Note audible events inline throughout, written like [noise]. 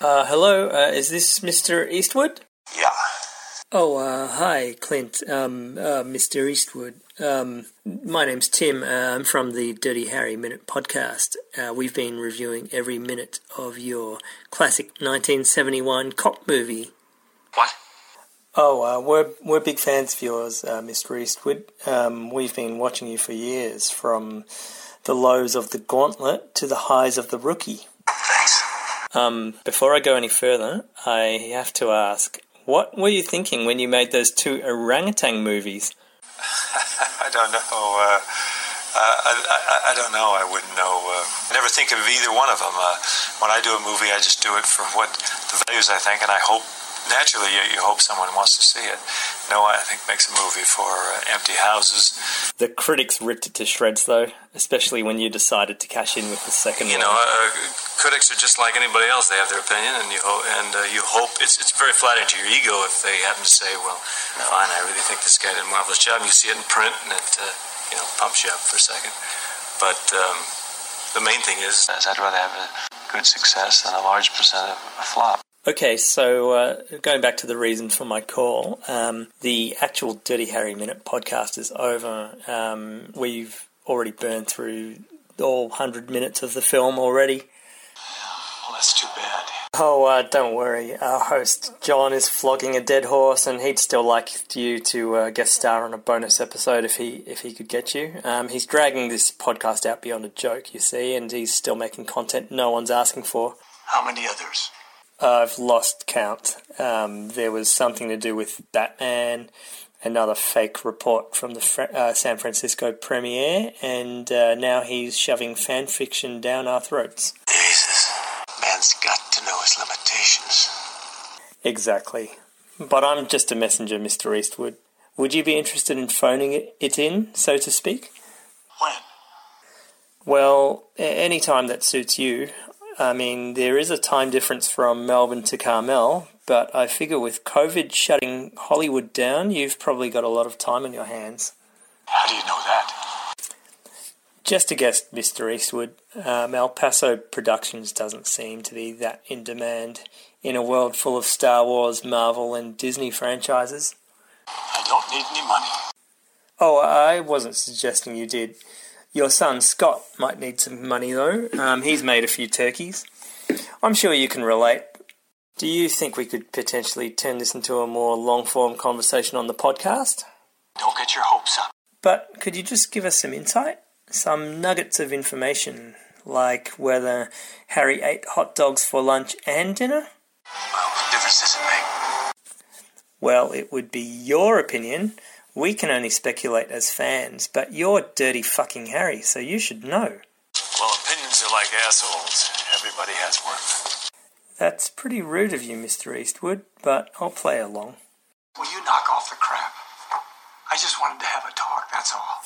Uh, hello, uh, is this Mr. Eastwood? Yeah. Oh, uh, hi, Clint, um, uh, Mr. Eastwood. Um, my name's Tim. Uh, I'm from the Dirty Harry Minute podcast. Uh, we've been reviewing every minute of your classic 1971 cop movie. What? Oh, uh, we're we're big fans of yours, uh, Mr. Eastwood. Um, we've been watching you for years, from the lows of the Gauntlet to the highs of the Rookie. Um, before I go any further, I have to ask, what were you thinking when you made those two orangutan movies? [laughs] I don't know. Uh, I, I, I don't know. I wouldn't know. Uh, I never think of either one of them. Uh, when I do a movie, I just do it for what the values I think, and I hope naturally you, you hope someone wants to see it. No, I think makes a movie for uh, empty houses. The critics ripped it to shreds, though, especially when you decided to cash in with the second You one. know, uh, critics are just like anybody else. They have their opinion, and you ho- and uh, you hope it's it's very flattering to your ego if they happen to say, "Well, fine, I really think this guy did a marvelous job." You see it in print, and it uh, you know pumps you up for a second. But um, the main thing is, is I'd rather have a good success than a large percent of a flop. Okay, so uh, going back to the reason for my call, um, the actual Dirty Harry Minute podcast is over. Um, we've already burned through all 100 minutes of the film already. Well, that's too bad. Oh, uh, don't worry. Our host, John, is flogging a dead horse, and he'd still like you to uh, guest star on a bonus episode if he if he could get you. Um, he's dragging this podcast out beyond a joke, you see, and he's still making content no one's asking for. How many others? I've lost count. Um, there was something to do with Batman, another fake report from the Fra- uh, San Francisco premiere, and uh, now he's shoving fan fiction down our throats. Jesus, man's got to know his limitations. Exactly. But I'm just a messenger, Mr. Eastwood. Would you be interested in phoning it, it in, so to speak? When? Well, any time that suits you. I mean, there is a time difference from Melbourne to Carmel, but I figure with COVID shutting Hollywood down, you've probably got a lot of time on your hands. How do you know that? Just a guess, Mr. Eastwood. Um, Malpaso Productions doesn't seem to be that in demand in a world full of Star Wars, Marvel, and Disney franchises. I don't need any money. Oh, I wasn't suggesting you did. Your son Scott might need some money though. Um, he's made a few turkeys. I'm sure you can relate. Do you think we could potentially turn this into a more long form conversation on the podcast? Don't get your hopes up. But could you just give us some insight? Some nuggets of information, like whether Harry ate hot dogs for lunch and dinner? Well, what difference does it make? Well, it would be your opinion. We can only speculate as fans, but you're dirty fucking Harry, so you should know. Well, opinions are like assholes. Everybody has one. That's pretty rude of you, Mr. Eastwood, but I'll play along. Will you knock off the crap? I just wanted to have a talk, that's all.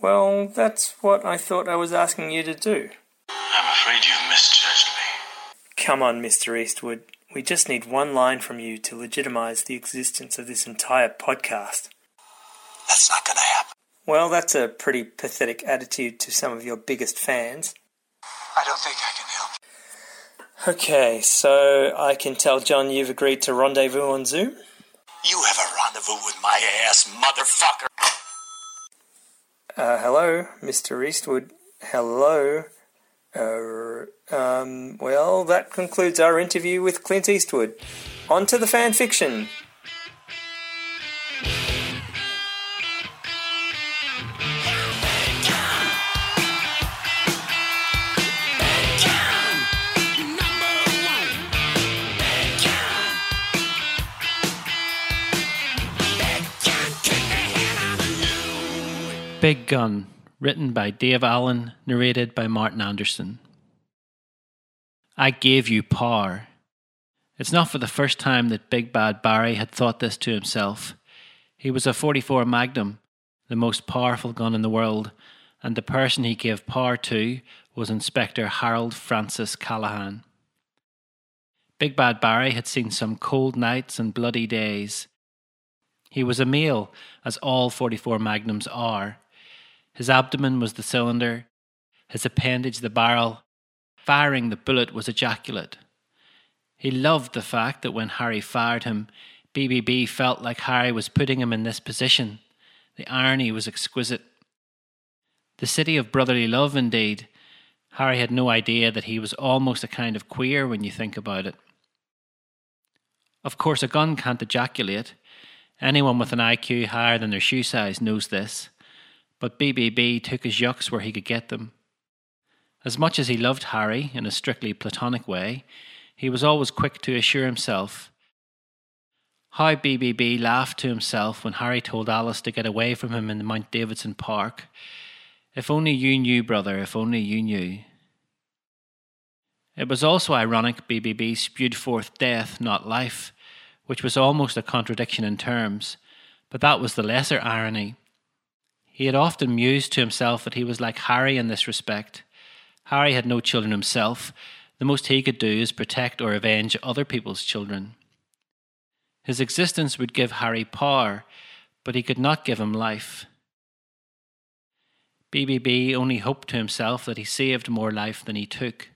Well, that's what I thought I was asking you to do. I'm afraid you've misjudged me. Come on, Mr. Eastwood. We just need one line from you to legitimize the existence of this entire podcast. That's not gonna happen. Well, that's a pretty pathetic attitude to some of your biggest fans. I don't think I can help. Okay, so I can tell John you've agreed to rendezvous on Zoom? You have a rendezvous with my ass, motherfucker. Uh, hello, Mr. Eastwood. Hello. Uh, um, well, that concludes our interview with Clint Eastwood. On to the fan fiction. Big Gun, written by Dave Allen, narrated by Martin Anderson. I gave you power. It's not for the first time that Big Bad Barry had thought this to himself. He was a 44 Magnum, the most powerful gun in the world, and the person he gave power to was Inspector Harold Francis Callahan. Big Bad Barry had seen some cold nights and bloody days. He was a male, as all 44 Magnums are. His abdomen was the cylinder, his appendage the barrel. Firing the bullet was ejaculate. He loved the fact that when Harry fired him, BBB felt like Harry was putting him in this position. The irony was exquisite. The city of brotherly love, indeed. Harry had no idea that he was almost a kind of queer when you think about it. Of course, a gun can't ejaculate. Anyone with an IQ higher than their shoe size knows this. But BBB took his yucks where he could get them. As much as he loved Harry in a strictly platonic way, he was always quick to assure himself. How BBB laughed to himself when Harry told Alice to get away from him in Mount Davidson Park. If only you knew, brother, if only you knew. It was also ironic BBB spewed forth death, not life, which was almost a contradiction in terms, but that was the lesser irony. He had often mused to himself that he was like Harry in this respect. Harry had no children himself. The most he could do is protect or avenge other people's children. His existence would give Harry power, but he could not give him life. BBB only hoped to himself that he saved more life than he took.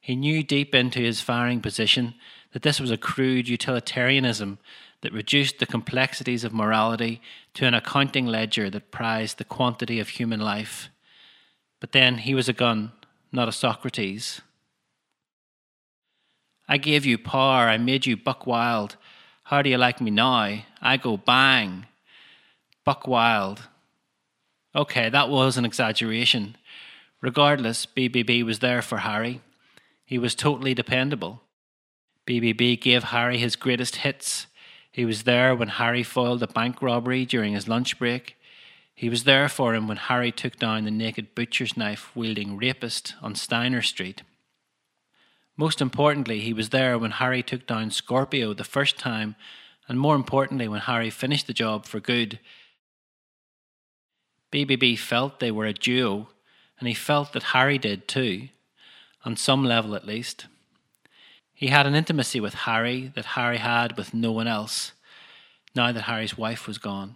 He knew deep into his firing position that this was a crude utilitarianism that reduced the complexities of morality to an accounting ledger that prized the quantity of human life. But then he was a gun, not a Socrates. I gave you power, I made you buck wild. How do you like me now? I go bang. Buck wild. Okay, that was an exaggeration. Regardless, BBB was there for Harry. He was totally dependable. BBB gave Harry his greatest hits. He was there when Harry foiled a bank robbery during his lunch break. He was there for him when Harry took down the naked butcher's knife wielding rapist on Steiner Street. Most importantly, he was there when Harry took down Scorpio the first time, and more importantly, when Harry finished the job for good. BBB felt they were a duo, and he felt that Harry did too, on some level at least. He had an intimacy with Harry that Harry had with no one else, now that Harry's wife was gone.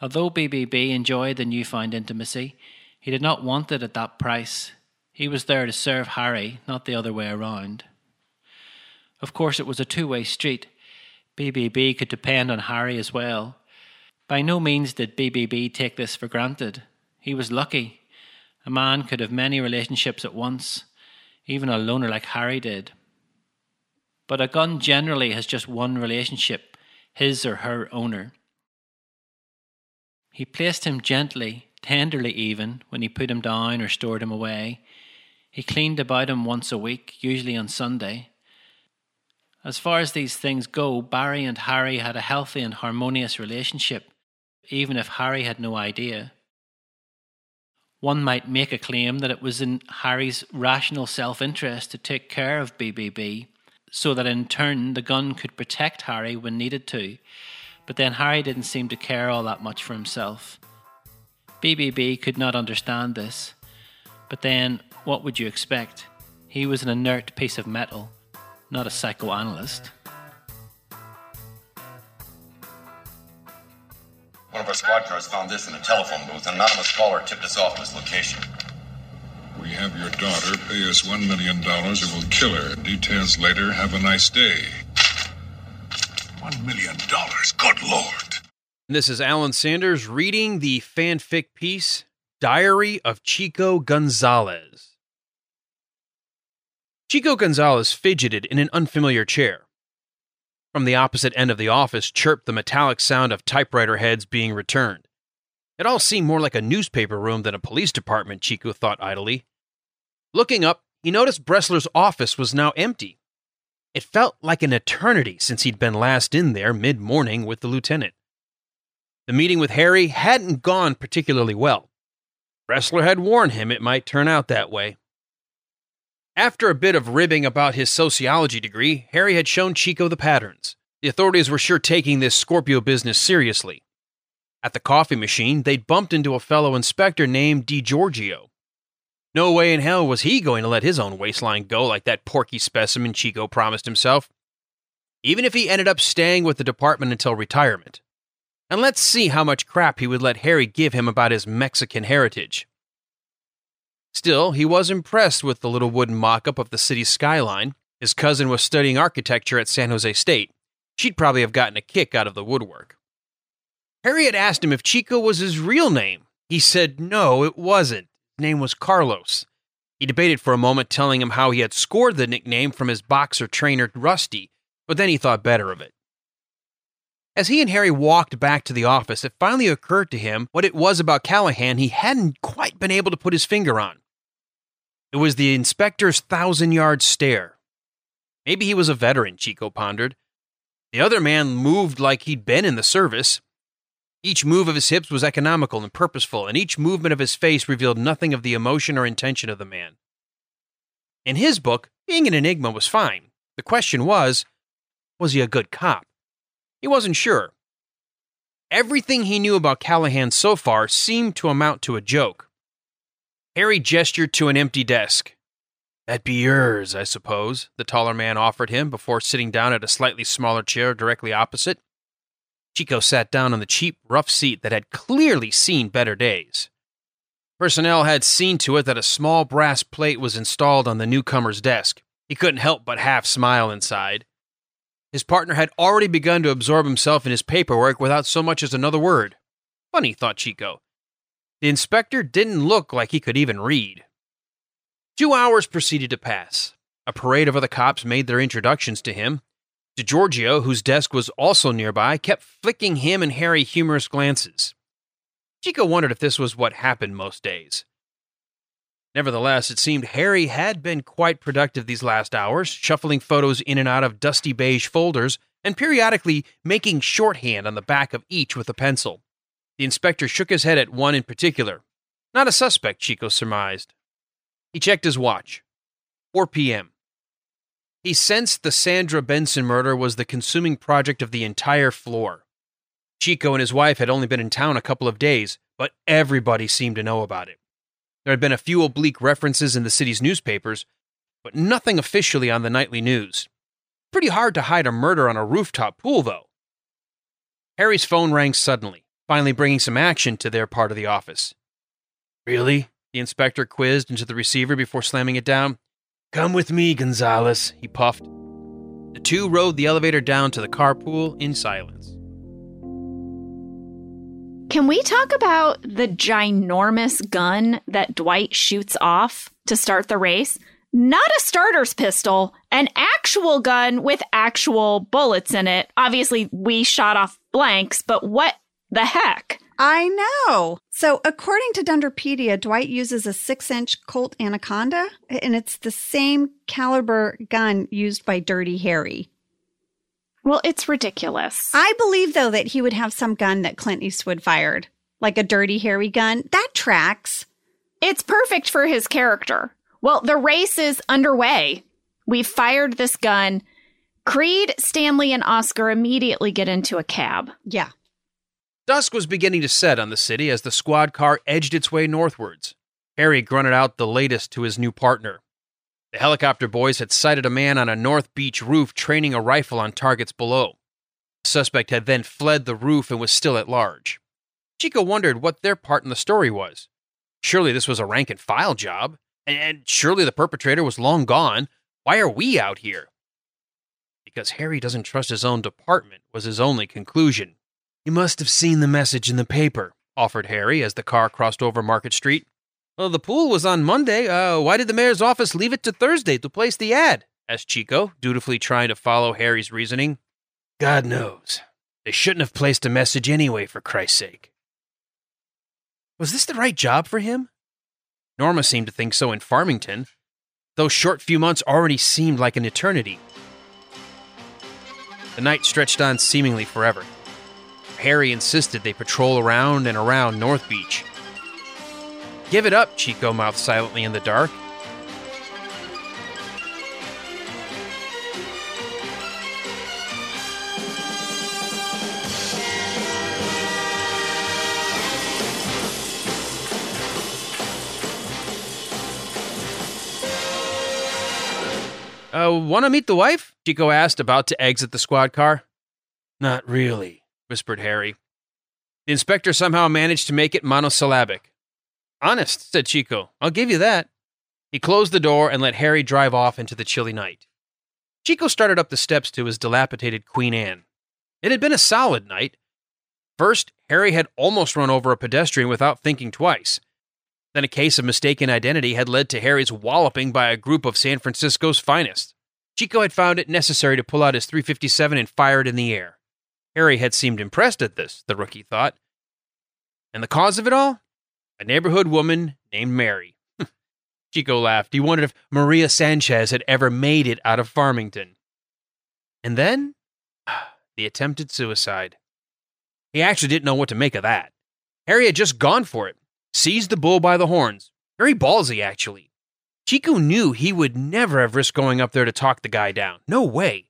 Although BBB enjoyed the newfound intimacy, he did not want it at that price. He was there to serve Harry, not the other way around. Of course, it was a two way street. BBB could depend on Harry as well. By no means did BBB take this for granted. He was lucky. A man could have many relationships at once even a loner like Harry did. But a gun generally has just one relationship, his or her owner. He placed him gently, tenderly even, when he put him down or stored him away. He cleaned about him once a week, usually on Sunday. As far as these things go, Barry and Harry had a healthy and harmonious relationship, even if Harry had no idea. One might make a claim that it was in Harry's rational self interest to take care of BBB so that in turn the gun could protect Harry when needed to. But then Harry didn't seem to care all that much for himself. BBB could not understand this. But then, what would you expect? He was an inert piece of metal, not a psychoanalyst. One of our squad cars found this in a telephone booth. An anonymous caller tipped us off this location. We have your daughter. Pay us $1 million or we'll kill her. Details later. Have a nice day. $1 million. Good Lord. This is Alan Sanders reading the fanfic piece Diary of Chico Gonzalez. Chico Gonzalez fidgeted in an unfamiliar chair. From the opposite end of the office chirped the metallic sound of typewriter heads being returned. It all seemed more like a newspaper room than a police department, Chico thought idly. Looking up, he noticed Bressler's office was now empty. It felt like an eternity since he'd been last in there mid morning with the lieutenant. The meeting with Harry hadn't gone particularly well. Bressler had warned him it might turn out that way. After a bit of ribbing about his sociology degree, Harry had shown Chico the patterns. The authorities were sure taking this Scorpio business seriously. At the coffee machine, they'd bumped into a fellow inspector named DiGiorgio. No way in hell was he going to let his own waistline go like that porky specimen Chico promised himself. Even if he ended up staying with the department until retirement. And let's see how much crap he would let Harry give him about his Mexican heritage. Still, he was impressed with the little wooden mock up of the city's skyline, His cousin was studying architecture at San Jose State. She'd probably have gotten a kick out of the woodwork. Harry had asked him if Chico was his real name. He said no, it wasn't. His name was Carlos. He debated for a moment, telling him how he had scored the nickname from his boxer trainer, Rusty, but then he thought better of it. As he and Harry walked back to the office, it finally occurred to him what it was about Callahan he hadn't quite been able to put his finger on. It was the inspector's thousand yard stare. Maybe he was a veteran, Chico pondered. The other man moved like he'd been in the service. Each move of his hips was economical and purposeful, and each movement of his face revealed nothing of the emotion or intention of the man. In his book, being an enigma was fine. The question was was he a good cop? He wasn't sure. Everything he knew about Callahan so far seemed to amount to a joke. Harry gestured to an empty desk. That be yours, I suppose, the taller man offered him before sitting down at a slightly smaller chair directly opposite. Chico sat down on the cheap, rough seat that had clearly seen better days. Personnel had seen to it that a small brass plate was installed on the newcomer's desk. He couldn't help but half smile inside. His partner had already begun to absorb himself in his paperwork without so much as another word. Funny, thought Chico. The inspector didn't look like he could even read. Two hours proceeded to pass. A parade of other cops made their introductions to him. DiGiorgio, whose desk was also nearby, kept flicking him and Harry humorous glances. Chico wondered if this was what happened most days. Nevertheless, it seemed Harry had been quite productive these last hours, shuffling photos in and out of dusty beige folders and periodically making shorthand on the back of each with a pencil. The inspector shook his head at one in particular. Not a suspect, Chico surmised. He checked his watch. 4 p.m. He sensed the Sandra Benson murder was the consuming project of the entire floor. Chico and his wife had only been in town a couple of days, but everybody seemed to know about it. There had been a few oblique references in the city's newspapers, but nothing officially on the nightly news. Pretty hard to hide a murder on a rooftop pool, though. Harry's phone rang suddenly, finally bringing some action to their part of the office. Really? The inspector quizzed into the receiver before slamming it down. Come with me, Gonzalez, he puffed. The two rode the elevator down to the carpool in silence. Can we talk about the ginormous gun that Dwight shoots off to start the race? Not a starter's pistol, an actual gun with actual bullets in it. Obviously, we shot off blanks, but what the heck? I know. So, according to Dunderpedia, Dwight uses a six inch Colt Anaconda, and it's the same caliber gun used by Dirty Harry. Well, it's ridiculous. I believe, though, that he would have some gun that Clint Eastwood fired, like a Dirty Harry gun. That tracks. It's perfect for his character. Well, the race is underway. We've fired this gun. Creed, Stanley, and Oscar immediately get into a cab. Yeah. Dusk was beginning to set on the city as the squad car edged its way northwards. Harry grunted out the latest to his new partner. The helicopter boys had sighted a man on a North Beach roof training a rifle on targets below. The suspect had then fled the roof and was still at large. Chico wondered what their part in the story was. Surely this was a rank and file job, and surely the perpetrator was long gone. Why are we out here? Because Harry doesn't trust his own department was his only conclusion. You must have seen the message in the paper, offered Harry as the car crossed over Market Street. Well, the pool was on Monday. Uh, why did the mayor's office leave it to Thursday to place the ad? asked Chico, dutifully trying to follow Harry's reasoning. God knows. They shouldn't have placed a message anyway, for Christ's sake. Was this the right job for him? Norma seemed to think so in Farmington. Those short few months already seemed like an eternity. The night stretched on seemingly forever. Harry insisted they patrol around and around North Beach. Give it up, Chico mouthed silently in the dark. Uh, want to meet the wife? Chico asked, about to exit the squad car. Not really, whispered Harry. The inspector somehow managed to make it monosyllabic. Honest, said Chico. I'll give you that. He closed the door and let Harry drive off into the chilly night. Chico started up the steps to his dilapidated Queen Anne. It had been a solid night. First, Harry had almost run over a pedestrian without thinking twice. Then a case of mistaken identity had led to Harry's walloping by a group of San Francisco's finest. Chico had found it necessary to pull out his 357 and fire it in the air. Harry had seemed impressed at this, the rookie thought. And the cause of it all? A neighborhood woman named Mary. [laughs] Chico laughed. He wondered if Maria Sanchez had ever made it out of Farmington. And then, [sighs] the attempted suicide. He actually didn't know what to make of that. Harry had just gone for it, seized the bull by the horns. Very ballsy, actually. Chico knew he would never have risked going up there to talk the guy down. No way.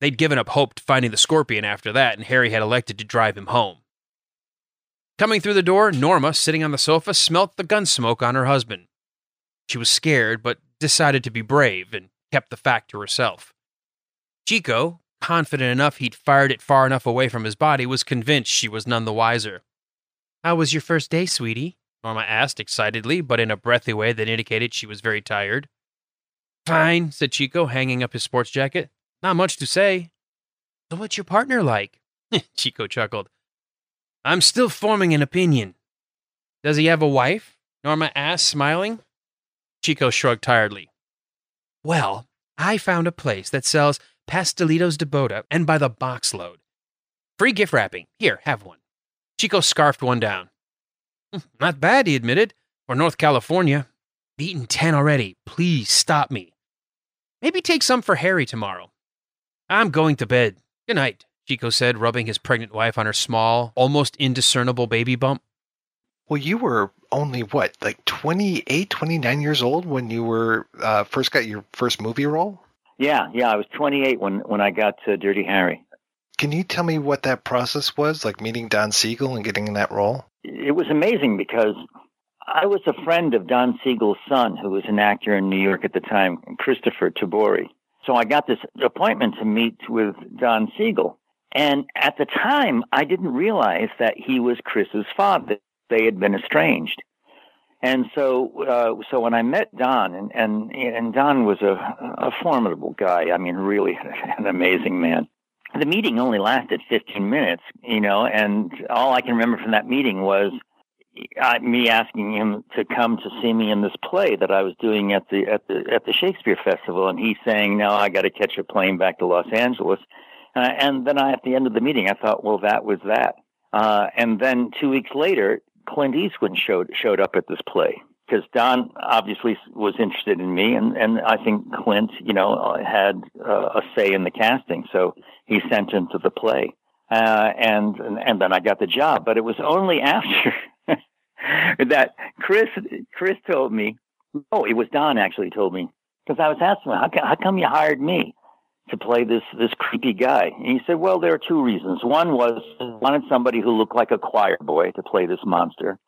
They'd given up hope to finding the scorpion after that, and Harry had elected to drive him home. Coming through the door, Norma, sitting on the sofa, smelt the gun smoke on her husband. She was scared, but decided to be brave and kept the fact to herself. Chico, confident enough he'd fired it far enough away from his body, was convinced she was none the wiser. How was your first day, sweetie? Norma asked excitedly, but in a breathy way that indicated she was very tired. Fine, said Chico, hanging up his sports jacket. Not much to say. So what's your partner like? [laughs] Chico chuckled. I'm still forming an opinion. Does he have a wife? Norma asked, smiling. Chico shrugged tiredly. Well, I found a place that sells pastelitos de boda and by the boxload. Free gift wrapping. Here, have one. Chico scarfed one down. Hmm, not bad, he admitted, for North California. Beaten 10 already. Please stop me. Maybe take some for Harry tomorrow. I'm going to bed. Good night, Chico said, rubbing his pregnant wife on her small, almost indiscernible baby bump. Well, you were only what, like 28, 29 years old when you were uh, first got your first movie role? Yeah, yeah, I was 28 when when I got to Dirty Harry. Can you tell me what that process was, like meeting Don Siegel and getting in that role? It was amazing because I was a friend of Don Siegel's son, who was an actor in New York at the time, Kristoffer Tabori. So I got this appointment to meet with Don Siegel. And at the time, I didn't realize that he was Chris's father. They had been estranged. And so, uh, so when I met Don, and, and, and Don was a, a formidable guy. I mean, really [laughs] an amazing man the meeting only lasted 15 minutes, you know, and all I can remember from that meeting was uh, me asking him to come to see me in this play that I was doing at the at the at the Shakespeare Festival, and he saying, "No, I got to catch a plane back to Los Angeles." Uh, and then I, at the end of the meeting, I thought, "Well, that was that." Uh, and then two weeks later, Clint Eastwood showed showed up at this play, because Don obviously was interested in me, and and I think Clint, you know, had uh, a say in the casting, so he sent him to the play, uh, and, and and then I got the job. But it was only [laughs] after that Chris Chris told me, oh, it was Don actually told me because I was asking him, how, how come you hired me to play this this creepy guy? And he said, well, there are two reasons. One was I wanted somebody who looked like a choir boy to play this monster.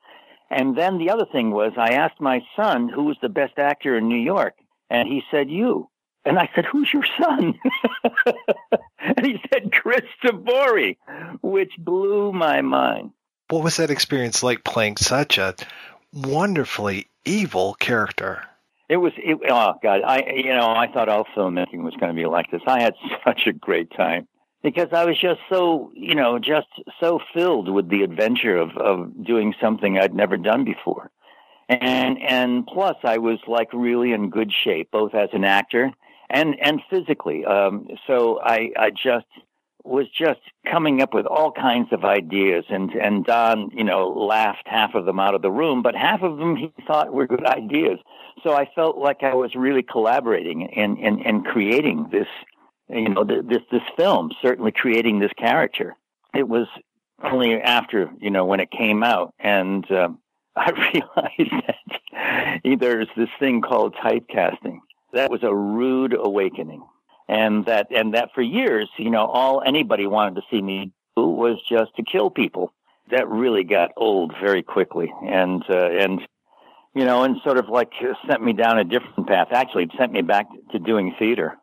And then the other thing was, I asked my son who was the best actor in New York, and he said, You. And I said, Who's your son? [laughs] and he said, Chris Tabori, which blew my mind. What was that experience like playing such a wonderfully evil character? It was, it, oh God, I, you know, I thought all filmmaking was going to be like this. I had [laughs] such a great time because I was just so, you know, just so filled with the adventure of, of doing something I'd never done before. And, and plus I was like really in good shape, both as an actor and, and physically. Um, so I, I just was just coming up with all kinds of ideas and, and Don, you know, laughed half of them out of the room, but half of them he thought were good ideas. So I felt like I was really collaborating and, and, and creating this, you know, this this film, certainly creating this character. It was only after, you know, when it came out, and um, [laughs] I realized that there's this thing called typecasting. That was a rude awakening, and that and that for years, you know, all anybody wanted to see me do was just to kill people. That really got old very quickly, and uh, and you know, and sort of like [laughs] sent me down a different path. Actually, it sent me back to doing theater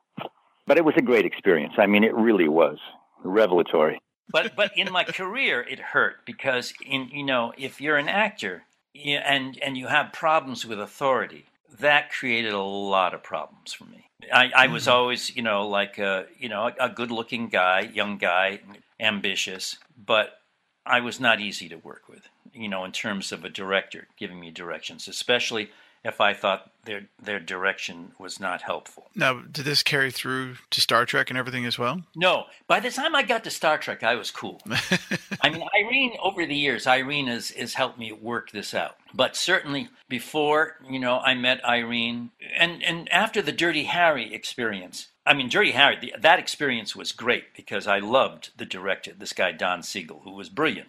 but it was a great experience. I mean, it really was revelatory. But but in my career, it hurt because in you know if you're an actor and and you have problems with authority, that created a lot of problems for me. I, I was mm-hmm. always, you know, like a, you know, a good-looking guy, young guy, ambitious, but I was not easy to work with, you know, in terms of a director giving me directions, especially if I thought their their direction was not helpful. Now, did this carry through to Star Trek and everything as well? No, by the time I got to Star Trek, I was cool. [laughs] I mean, Irene, over the years, Irene has, has helped me work this out. But certainly before, you know, I met Irene, and, and after the Dirty Harry experience, I mean, Dirty Harry, the, that experience was great because I loved the director, this guy, Don Siegel, who was brilliant.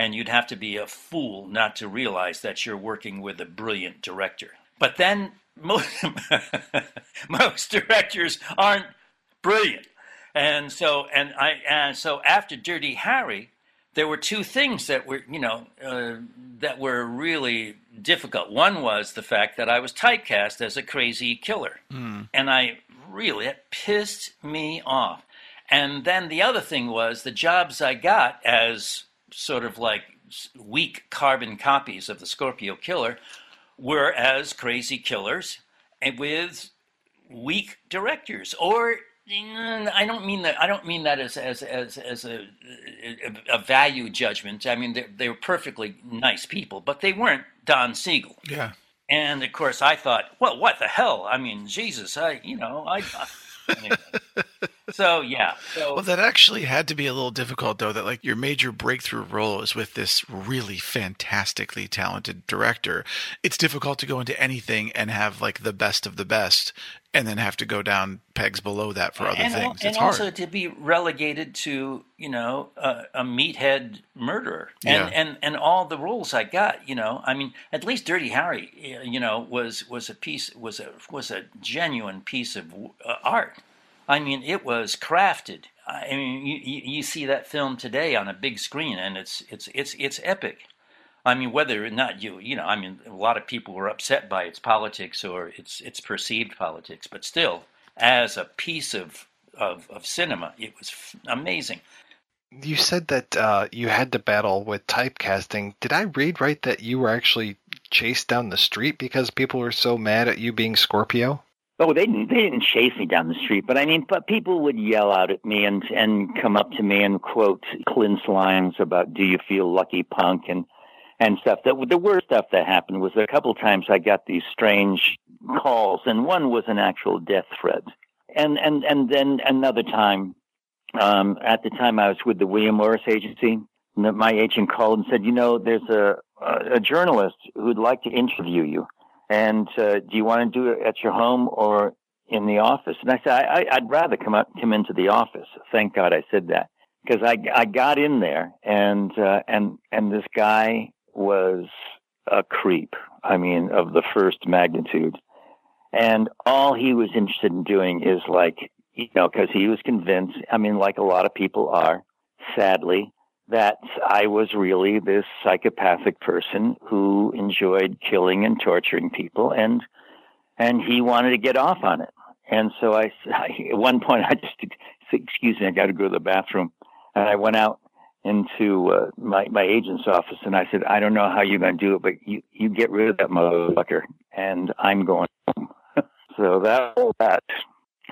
And you'd have to be a fool not to realize that you're working with a brilliant director. But then most, [laughs] most directors aren't brilliant. And so, and I, and so after Dirty Harry, there were two things that were, you know, uh, that were really difficult. One was the fact that I was typecast as a crazy killer, Mm. and I really it pissed me off. And then the other thing was the jobs I got as sort of like weak carbon copies of the Scorpio Killer were as crazy killers and with weak directors or mm, I don't mean that. I don't mean that as as as, as a, a, a value judgment. I mean they, they were perfectly nice people, but they weren't Don Siegel. Yeah. And of course, I thought, well, what the hell? I mean, Jesus, I you know I. anyway. [laughs] So yeah. So Well, that actually had to be a little difficult, though. That like your major breakthrough role is with this really fantastically talented director. It's difficult to go into anything and have like the best of the best, and then have to go down pegs below that for other and, things. and It's hard. also to be relegated to you know a, a meathead murderer and, Yeah. and and all the roles I got you know I mean at least Dirty Harry you know was was a piece was a was a genuine piece of uh, art I mean it was crafted I mean you, you see that film today on a big screen and it's it's it's it's epic I mean, whether or not you, you know, I mean, a lot of people were upset by its politics or its its perceived politics, but still, as a piece of of, of cinema, it was f- amazing. You said that uh, you had to battle with typecasting. Did I read right that you were actually chased down the street because people were so mad at you being Scorpio? Oh, they didn't. They didn't chase me down the street, but I mean, but people would yell out at me and and come up to me and quote Clint's lines about "Do you feel lucky, punk?" and and stuff. That the worst stuff that happened was a couple times I got these strange calls, and one was an actual death threat, and and and then another time, um, at the time I was with the William Morris Agency. My agent called and said, "You know, there's a a, a journalist who'd like to interview you." And uh, do you want to do it at your home or in the office? And I said, I, I'd rather come out, come into the office. Thank God I said that because I, I got in there and, uh, and, and this guy was a creep. I mean, of the first magnitude. And all he was interested in doing is like, you know, because he was convinced, I mean, like a lot of people are, sadly, that I was really this psychopathic person who enjoyed killing and torturing people, and and he wanted to get off on it. And so I, [laughs] at one point, I just [laughs] excuse me, I got to go to the bathroom, and I went out into uh, my my agent's office, and I said, I don't know how you're going to do it, but you you get rid of that motherfucker, and I'm going home. [laughs] so that that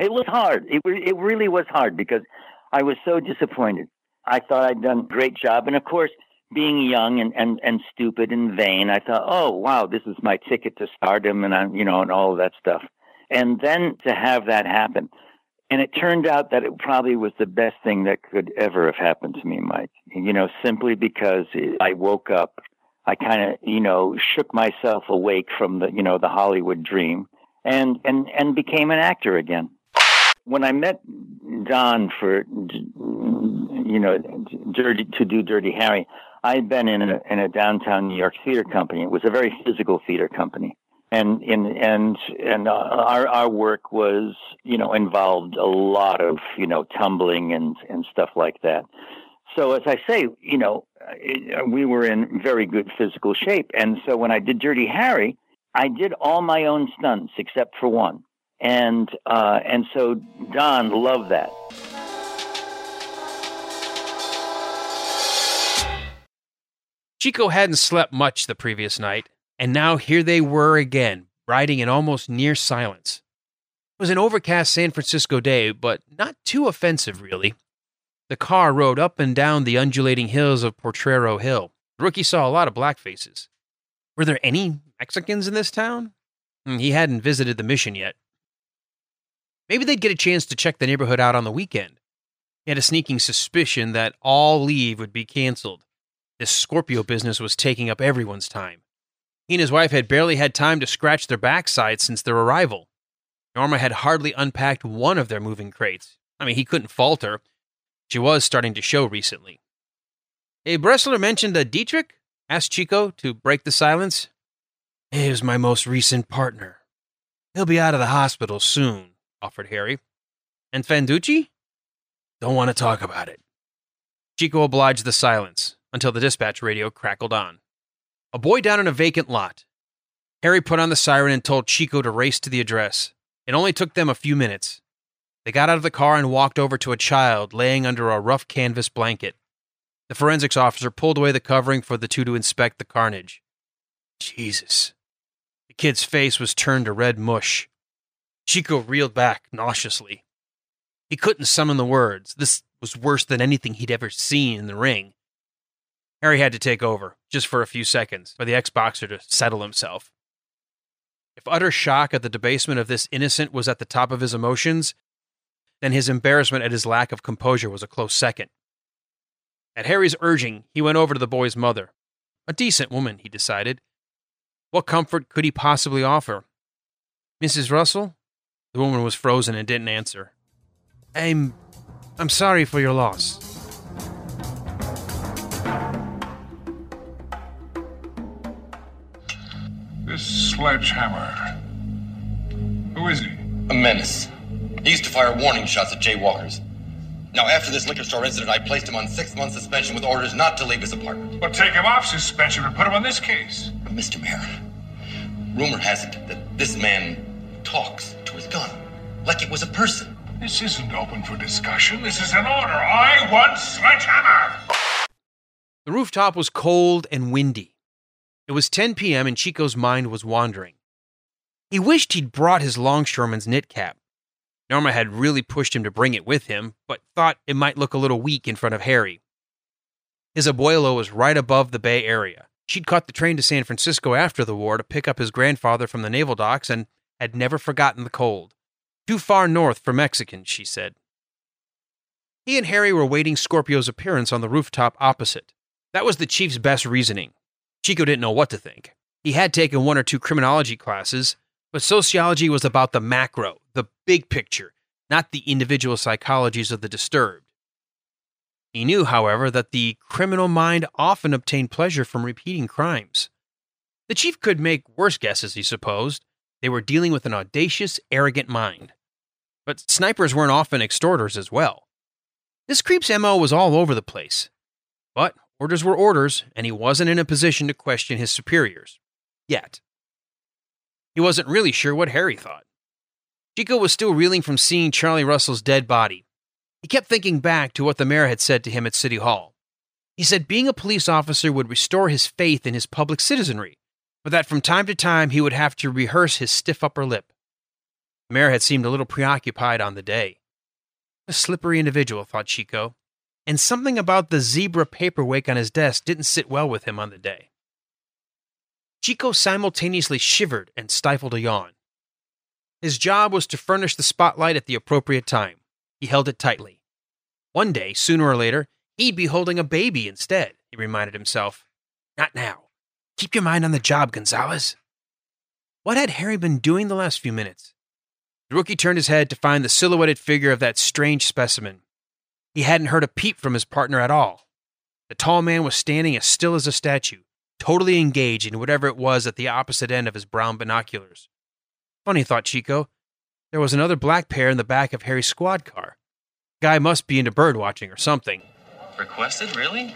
it was hard. It it really was hard because I was so disappointed. I thought I'd done a great job. And of course, being young and, and, and stupid and vain, I thought, oh, wow, this is my ticket to stardom and, I'm, you know, and all of that stuff. And then to have that happen. And it turned out that it probably was the best thing that could ever have happened to me, Mike. You know, simply because I woke up, I kind of, you know, shook myself awake from the, you know, the Hollywood dream and, and, and became an actor again when I met Don for you know dirty to do Dirty Harry, I'd been in a in a downtown New York theater company. It was a very physical theater company, and in and and uh, our our work was you know involved a lot of you know tumbling and and stuff like that. So as I say, you know, we were in very good physical shape, and so when I did Dirty Harry, I did all my own stunts except for one and uh, and so Don loved that. Chico hadn't slept much the previous night, and now here they were again, riding in almost near silence. It was an overcast San Francisco day, but not too offensive, really. The car rode up and down the undulating hills of Potrero Hill. The rookie saw a lot of black faces. Were there any Mexicans in this town? Hmm, he hadn't visited the mission yet. Maybe they'd get a chance to check the neighborhood out on the weekend. He had a sneaking suspicion that all leave would be canceled. This Scorpio business was taking up everyone's time. He and his wife had barely had time to scratch their backsides since their arrival. Norma had hardly unpacked one of their moving crates. I mean, he couldn't fault her. She was starting to show recently. Hey, Bressler mentioned a Dietrich? asked Chico to break the silence. He was my most recent partner. He'll be out of the hospital soon, offered Harry. And Fanducci? Don't want to talk about it. Chico obliged the silence until the dispatch radio crackled on. A boy down in a vacant lot. Harry put on the siren and told Chico to race to the address. It only took them a few minutes. They got out of the car and walked over to a child laying under a rough canvas blanket. The forensics officer pulled away the covering for the two to inspect the carnage. Jesus. The kid's face was turned to red mush. Chico reeled back nauseously. He couldn't summon the words. This was worse than anything he'd ever seen in the ring. Harry had to take over, just for a few seconds, for the ex boxer to settle himself. If utter shock at the debasement of this innocent was at the top of his emotions, then his embarrassment at his lack of composure was a close second. At Harry's urging, he went over to the boy's mother. A decent woman, he decided. What comfort could he possibly offer? Mrs. Russell? The woman was frozen and didn't answer. I'm. I'm sorry for your loss. This sledgehammer. Who is he? A menace. He used to fire warning shots at jaywalkers. Now, after this liquor store incident, I placed him on six months suspension with orders not to leave his apartment. Well, take him off suspension and put him on this case. But Mr. Mayor, rumor has it that this man talks to his gun like it was a person. This isn't open for discussion. This is an order. I want sledgehammer. The rooftop was cold and windy. It was 10 p.m., and Chico's mind was wandering. He wished he'd brought his longshoreman's knit cap. Norma had really pushed him to bring it with him, but thought it might look a little weak in front of Harry. His abuelo was right above the Bay Area. She'd caught the train to San Francisco after the war to pick up his grandfather from the naval docks and had never forgotten the cold. Too far north for Mexicans, she said. He and Harry were waiting Scorpio's appearance on the rooftop opposite. That was the chief's best reasoning. Chico didn't know what to think. He had taken one or two criminology classes, but sociology was about the macro, the big picture, not the individual psychologies of the disturbed. He knew, however, that the criminal mind often obtained pleasure from repeating crimes. The chief could make worse guesses, he supposed. They were dealing with an audacious, arrogant mind. But snipers weren't often extorters as well. This creep's MO was all over the place. But Orders were orders, and he wasn't in a position to question his superiors. Yet. He wasn't really sure what Harry thought. Chico was still reeling from seeing Charlie Russell's dead body. He kept thinking back to what the mayor had said to him at City Hall. He said being a police officer would restore his faith in his public citizenry, but that from time to time he would have to rehearse his stiff upper lip. Mayor had seemed a little preoccupied on the day. A slippery individual, thought Chico, and something about the zebra paperweight on his desk didn't sit well with him on the day. Chico simultaneously shivered and stifled a yawn. His job was to furnish the spotlight at the appropriate time. He held it tightly. One day, sooner or later, he'd be holding a baby instead, he reminded himself. Not now. Keep your mind on the job, Gonzalez. What had Harry been doing the last few minutes? The rookie turned his head to find the silhouetted figure of that strange specimen. He hadn't heard a peep from his partner at all. The tall man was standing as still as a statue, totally engaged in whatever it was at the opposite end of his brown binoculars. Funny, thought Chico. There was another black pair in the back of Harry's squad car. Guy must be into bird watching or something. Requested, really?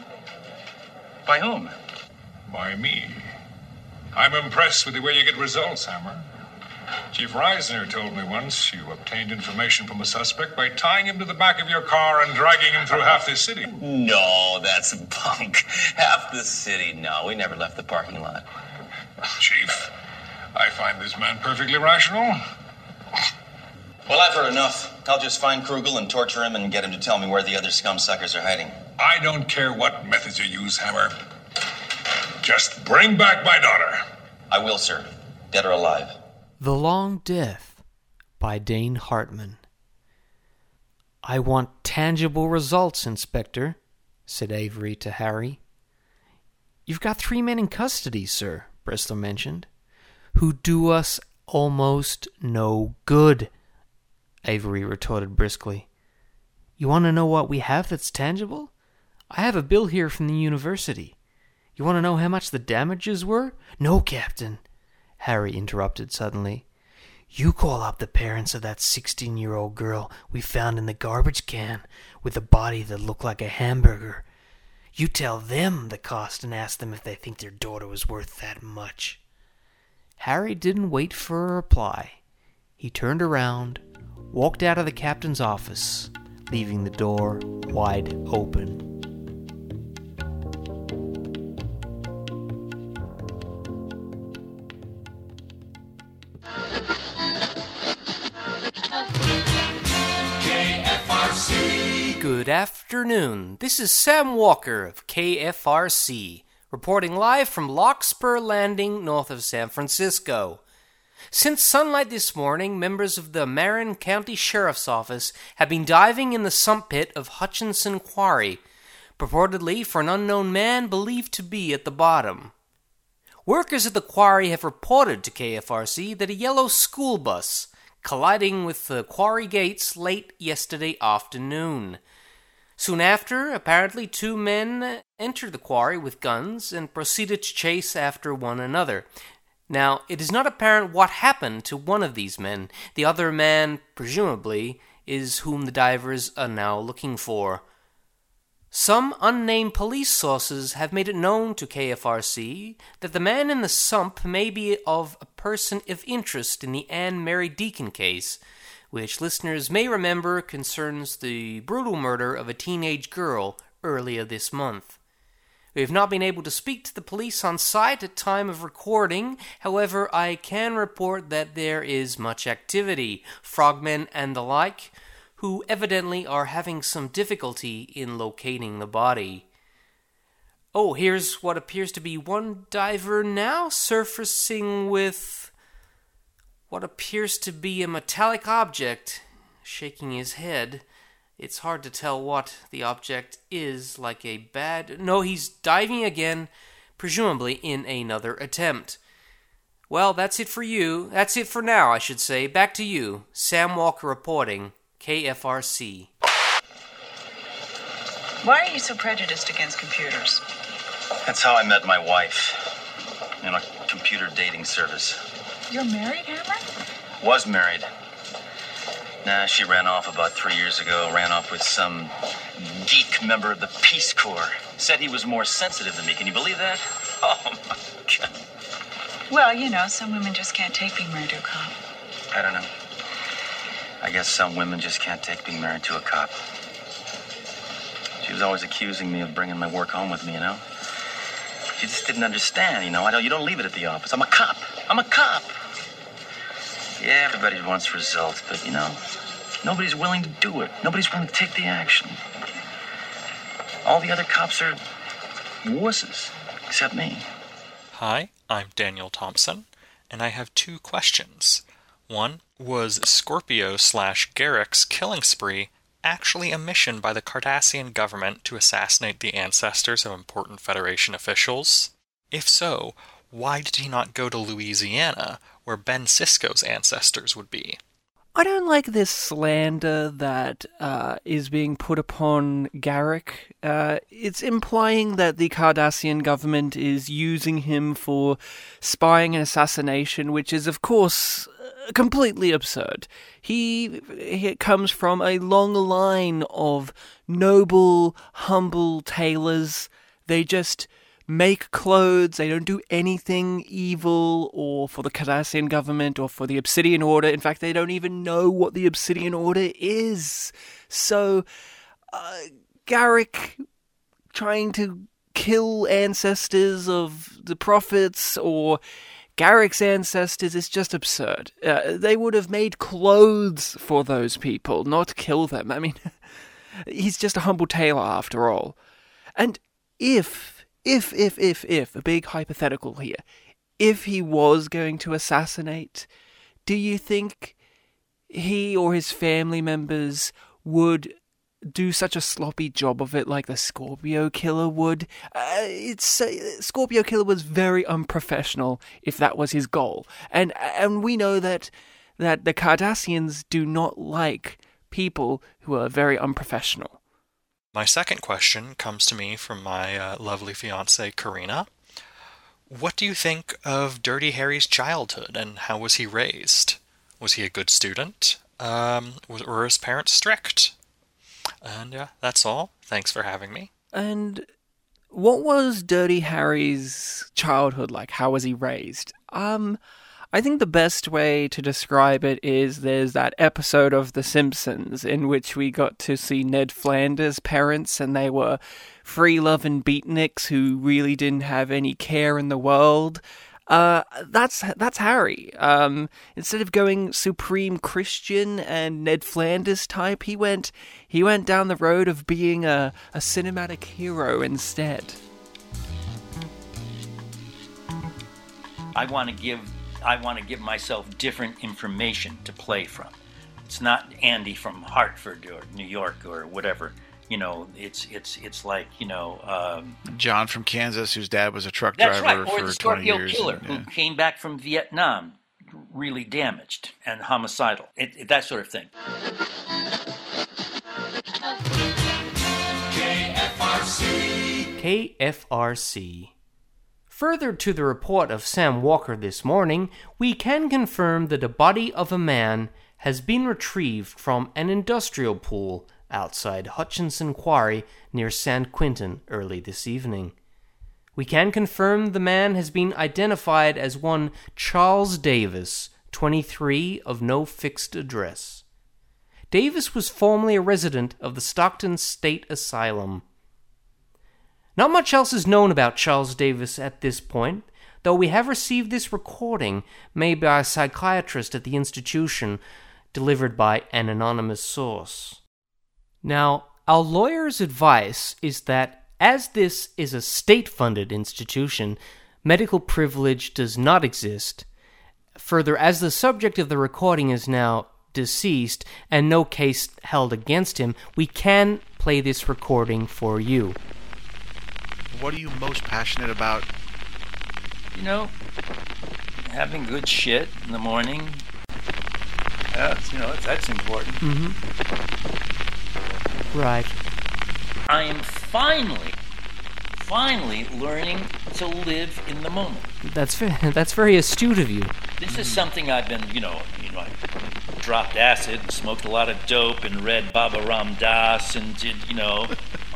By whom? By me. I'm impressed with the way you get results, Hammer. Chief Reisner told me once you obtained information from a suspect by tying him to the back of your car and dragging him through half the city. No, that's bunk. Half the city. No, we never left the parking lot. Chief, I find this man perfectly rational. Well, I've heard enough. I'll just find Krugel and torture him and get him to tell me where the other scum suckers are hiding. I don't care what methods you use, Hammer. Just bring back my daughter. I will, sir. Dead or alive. The Long Death by Dane Hartman. I want tangible results, Inspector, said Avery to Harry. You've got three men in custody, sir, Bristol mentioned, who do us almost no good, Avery retorted briskly. You want to know what we have that's tangible? I have a bill here from the university. You want to know how much the damages were? No, Captain, Harry interrupted suddenly. You call up the parents of that 16 year old girl we found in the garbage can with a body that looked like a hamburger. You tell them the cost and ask them if they think their daughter was worth that much. Harry didn't wait for a reply. He turned around, walked out of the captain's office, leaving the door wide open. Good afternoon. This is Sam Walker of KFRC, reporting live from Larkspur Landing, north of San Francisco. Since sunlight this morning, members of the Marin County Sheriff's Office have been diving in the sump pit of Hutchinson Quarry, purportedly for an unknown man believed to be at the bottom. Workers at the quarry have reported to KFRC that a yellow school bus colliding with the quarry gates late yesterday afternoon. Soon after, apparently two men entered the quarry with guns and proceeded to chase after one another. Now, it is not apparent what happened to one of these men. The other man, presumably, is whom the divers are now looking for. Some unnamed police sources have made it known to KFRC that the man in the sump may be of a person of interest in the Anne Mary Deacon case, which listeners may remember concerns the brutal murder of a teenage girl earlier this month. We have not been able to speak to the police on site at time of recording. However, I can report that there is much activity, frogmen and the like, who evidently are having some difficulty in locating the body. Oh, here's what appears to be one diver now surfacing with what appears to be a metallic object, shaking his head. It's hard to tell what the object is, like a bad. No, he's diving again, presumably in another attempt. Well, that's it for you. That's it for now, I should say. Back to you. Sam Walker reporting. KFRC. Why are you so prejudiced against computers? That's how I met my wife. In a computer dating service. You're married, Hammer? Was married. Nah, she ran off about three years ago. Ran off with some geek member of the Peace Corps. Said he was more sensitive than me. Can you believe that? [laughs] Oh my god. Well, you know, some women just can't take being married to a cop. I don't know. I guess some women just can't take being married to a cop. She was always accusing me of bringing my work home with me, you know? She just didn't understand, you know? I don't, you don't leave it at the office. I'm a cop. I'm a cop. Yeah, everybody wants results, but, you know, nobody's willing to do it. Nobody's willing to take the action. All the other cops are wusses, except me. Hi, I'm Daniel Thompson, and I have two questions. One, was Scorpio slash Garak's killing spree actually a mission by the Cardassian government to assassinate the ancestors of important Federation officials? If so, why did he not go to Louisiana, where Ben Sisko's ancestors would be? I don't like this slander that uh, is being put upon Garak. Uh, it's implying that the Cardassian government is using him for spying and assassination, which is, of course, completely absurd. He, he comes from a long line of noble, humble tailors. They just make clothes. They don't do anything evil or for the Cardassian government or for the Obsidian Order. In fact, they don't even know what the Obsidian Order is. So, uh, Garak trying to kill ancestors of the prophets or Garak's ancestors is just absurd. Uh, they would have made clothes for those people, not kill them. I mean, [laughs] he's just a humble tailor after all. And if, if, if, if, if, a big hypothetical here, if he was going to assassinate, do you think he or his family members would do such a sloppy job of it like the Scorpio Killer would. Uh, it's uh, Scorpio Killer was very unprofessional if that was his goal, and and we know that that the Cardassians do not like people who are very unprofessional. My second question comes to me from my uh, lovely fiancee Karina. What do you think of Dirty Harry's childhood and how was he raised? Was he a good student? Um, were his parents strict? And yeah, that's all. Thanks for having me. And what was Dirty Harry's childhood like? How was he raised? Um, I think the best way to describe it is there's that episode of The Simpsons in which we got to see Ned Flanders' parents, and they were free loving beatniks who really didn't have any care in the world. Uh, that's that's Harry. Um, instead of going supreme Christian and Ned Flanders type, he went he went down the road of being a, a cinematic hero instead. I want to give I want to give myself different information to play from. It's not Andy from Hartford or New York or whatever you know, it's it's it's like you know, um, John from Kansas, whose dad was a truck that's driver right, or for the 20 years. killer and, yeah. who came back from Vietnam, really damaged and homicidal, it, it- that sort of thing. KFRC. Further to the report of Sam Walker this morning, we can confirm that a body of a man has been retrieved from an industrial pool outside Hutchinson Quarry near San Quentin early this evening. We can confirm the man has been identified as one Charles Davis, 23, of no fixed address. Davis was formerly a resident of the Stockton State Asylum. Not much else is known about Charles Davis at this point, though we have received this recording made by a psychiatrist at the institution, delivered by an anonymous source. Now, our lawyer's advice is that as this is a state funded institution, medical privilege does not exist. Further, as the subject of the recording is now deceased and no case held against him, we can play this recording for you. What are you most passionate about? You know, having good shit in the morning. That's you know that's important. Mm-hmm. Right. I am finally, finally learning to live in the moment. That's [laughs] that's very astute of you. This is something I've been, you know, you know, I dropped acid, and smoked a lot of dope, and read Baba Ram Dass, and did, you know,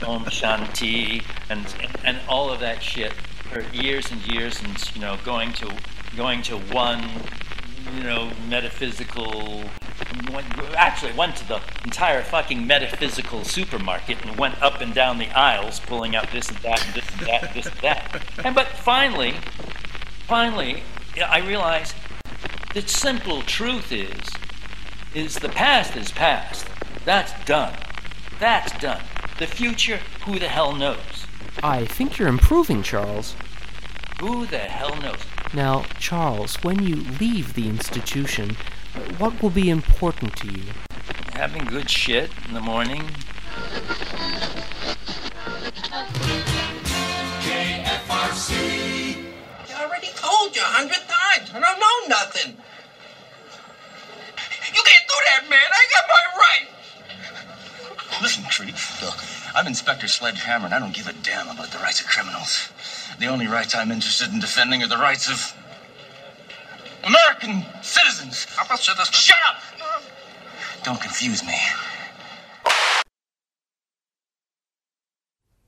Om Shanti, and, and all of that shit for years and years, and you know, going to going to one, you know, metaphysical. Actually, went to the entire fucking metaphysical supermarket and went up and down the aisles, pulling out this and that and this and that and this and that. And but finally, finally, I realized the simple truth is, is the past is past. That's done. That's done. The future, who the hell knows? I think you're improving, Charles. Who the hell knows? Now, Charles, when you leave the institution, what will be important to you? Having good shit in the morning. KFRC. I already told you a hundred times. I don't know nothing. You can't do that, man. I got my right. Listen, Trudy, look, I'm Inspector Sledgehammer, and I don't give a damn about the rights of criminals. The only rights I'm interested in defending are the rights of American citizens. I'm a citizen. Shut up! Don't confuse me.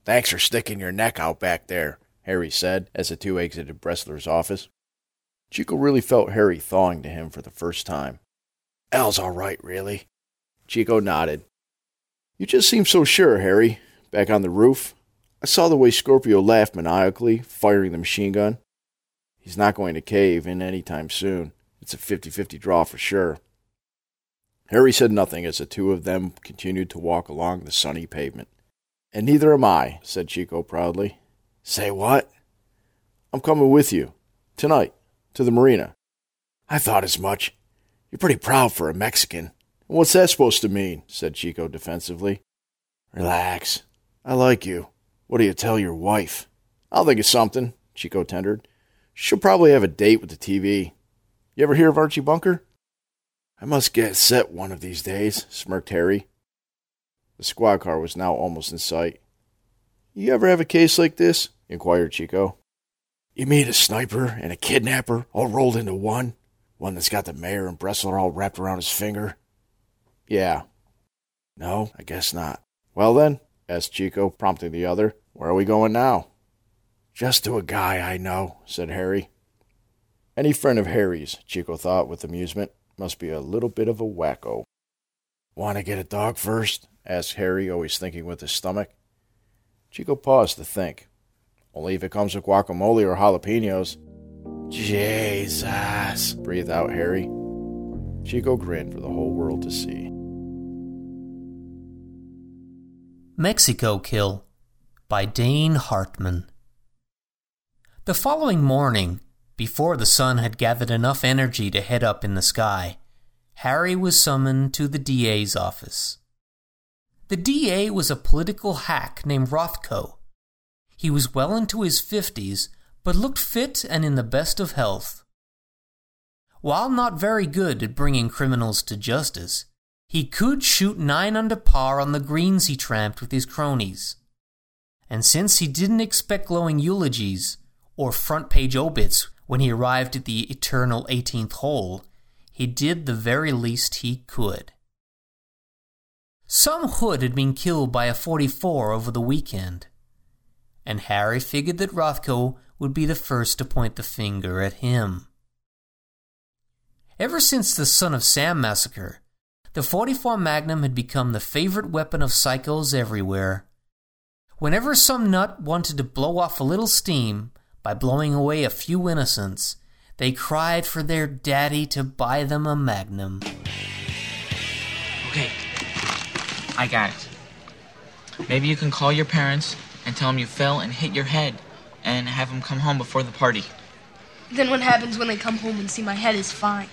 Thanks for sticking your neck out back there, Harry said as the two exited Bressler's office. Chico really felt Harry thawing to him for the first time. Al's all right, really. Chico nodded. You just seem so sure, Harry. Back on the roof, I saw the way Scorpio laughed maniacally, firing the machine gun. He's not going to cave in any time soon. It's a 50 50 draw for sure. Harry said nothing as the two of them continued to walk along the sunny pavement. And neither am I, said Chico proudly. Say what? I'm coming with you. Tonight. To the marina. I thought as much. You're pretty proud for a Mexican. What's that supposed to mean? said Chico defensively. Relax. I like you. What do you tell your wife? I'll think of something, Chico tendered. She'll probably have a date with the TV. You ever hear of Archie Bunker? I must get set one of these days, smirked Harry. The squad car was now almost in sight. You ever have a case like this? inquired Chico. You mean a sniper and a kidnapper all rolled into one? One that's got the mayor and Bressler all wrapped around his finger? Yeah. No, I guess not. Well then, asked Chico, prompting the other, where are we going now? Just to a guy I know, said Harry. Any friend of Harry's, Chico thought with amusement, must be a little bit of a wacko. Want to get a dog first? asked Harry, always thinking with his stomach. Chico paused to think. Only if it comes with guacamole or jalapenos. Jesus, breathed out Harry. Chico grinned for the whole world to see. Mexico Kill by Dane Hartman. The following morning, before the sun had gathered enough energy to head up in the sky, Harry was summoned to the DA's office. The DA was a political hack named Rothko. He was well into his fifties, but looked fit and in the best of health. While not very good at bringing criminals to justice, he could shoot nine under par on the greens he tramped with his cronies. And since he didn't expect glowing eulogies or front page obits when he arrived at the eternal 18th hole, he did the very least he could. Some hood had been killed by a 44 over the weekend, and Harry figured that Rothko would be the first to point the finger at him. Ever since the Son of Sam massacre, the 44 Magnum had become the favorite weapon of psychos everywhere. Whenever some nut wanted to blow off a little steam by blowing away a few innocents, they cried for their daddy to buy them a Magnum. Okay, I got it. Maybe you can call your parents and tell them you fell and hit your head and have them come home before the party. Then what happens when they come home and see my head is fine?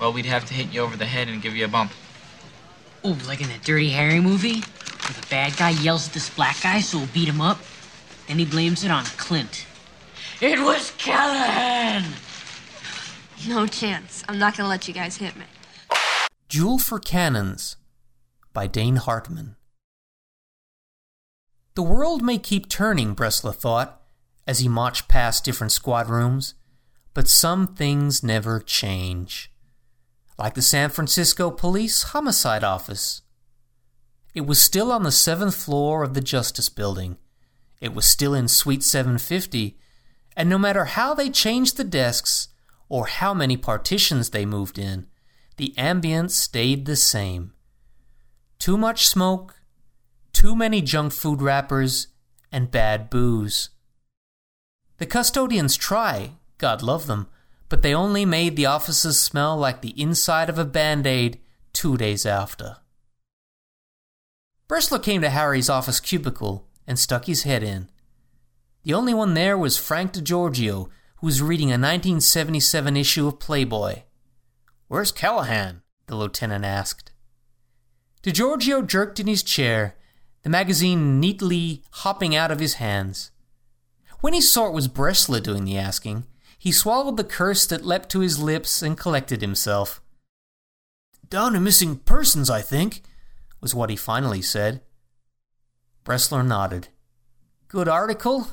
Well, we'd have to hit you over the head and give you a bump. Ooh, like in that Dirty Harry movie? Where the bad guy yells at this black guy so he'll beat him up? Then he blames it on Clint. It was Callahan! No chance. I'm not gonna let you guys hit me. Duel for Cannons by Dane Hartman. The world may keep turning, Bressler thought, as he marched past different squad rooms, but some things never change. Like the San Francisco Police Homicide Office. It was still on the seventh floor of the Justice Building. It was still in Suite 750, and no matter how they changed the desks or how many partitions they moved in, the ambience stayed the same. Too much smoke, too many junk food wrappers, and bad booze. The custodians try, God love them, but they only made the offices smell like the inside of a band aid two days after. Bressler came to Harry's office cubicle and stuck his head in. The only one there was Frank DiGiorgio, who was reading a 1977 issue of Playboy. Where's Callahan? the lieutenant asked. DiGiorgio jerked in his chair, the magazine neatly hopping out of his hands. When he saw it was Bressler doing the asking, he swallowed the curse that leapt to his lips and collected himself. Down to missing persons, I think, was what he finally said. Bressler nodded. Good article?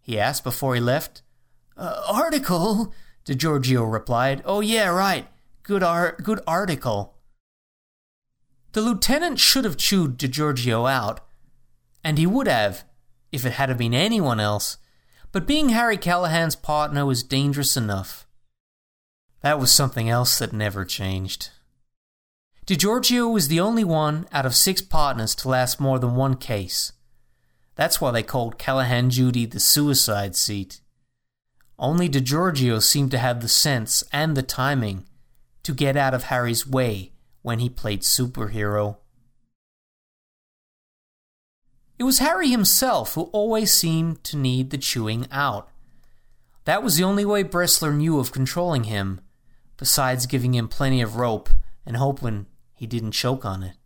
he asked before he left. Uh, article? DiGiorgio replied. Oh, yeah, right. Good, ar- good article. The lieutenant should have chewed DiGiorgio out, and he would have, if it had been anyone else, but being Harry Callahan's partner was dangerous enough. That was something else that never changed. DiGiorgio was the only one out of six partners to last more than one case. That's why they called Callahan Judy the suicide seat. Only DiGiorgio seemed to have the sense and the timing to get out of Harry's way when he played superhero. It was Harry himself who always seemed to need the chewing out. That was the only way Bressler knew of controlling him, besides giving him plenty of rope and hoping he didn't choke on it.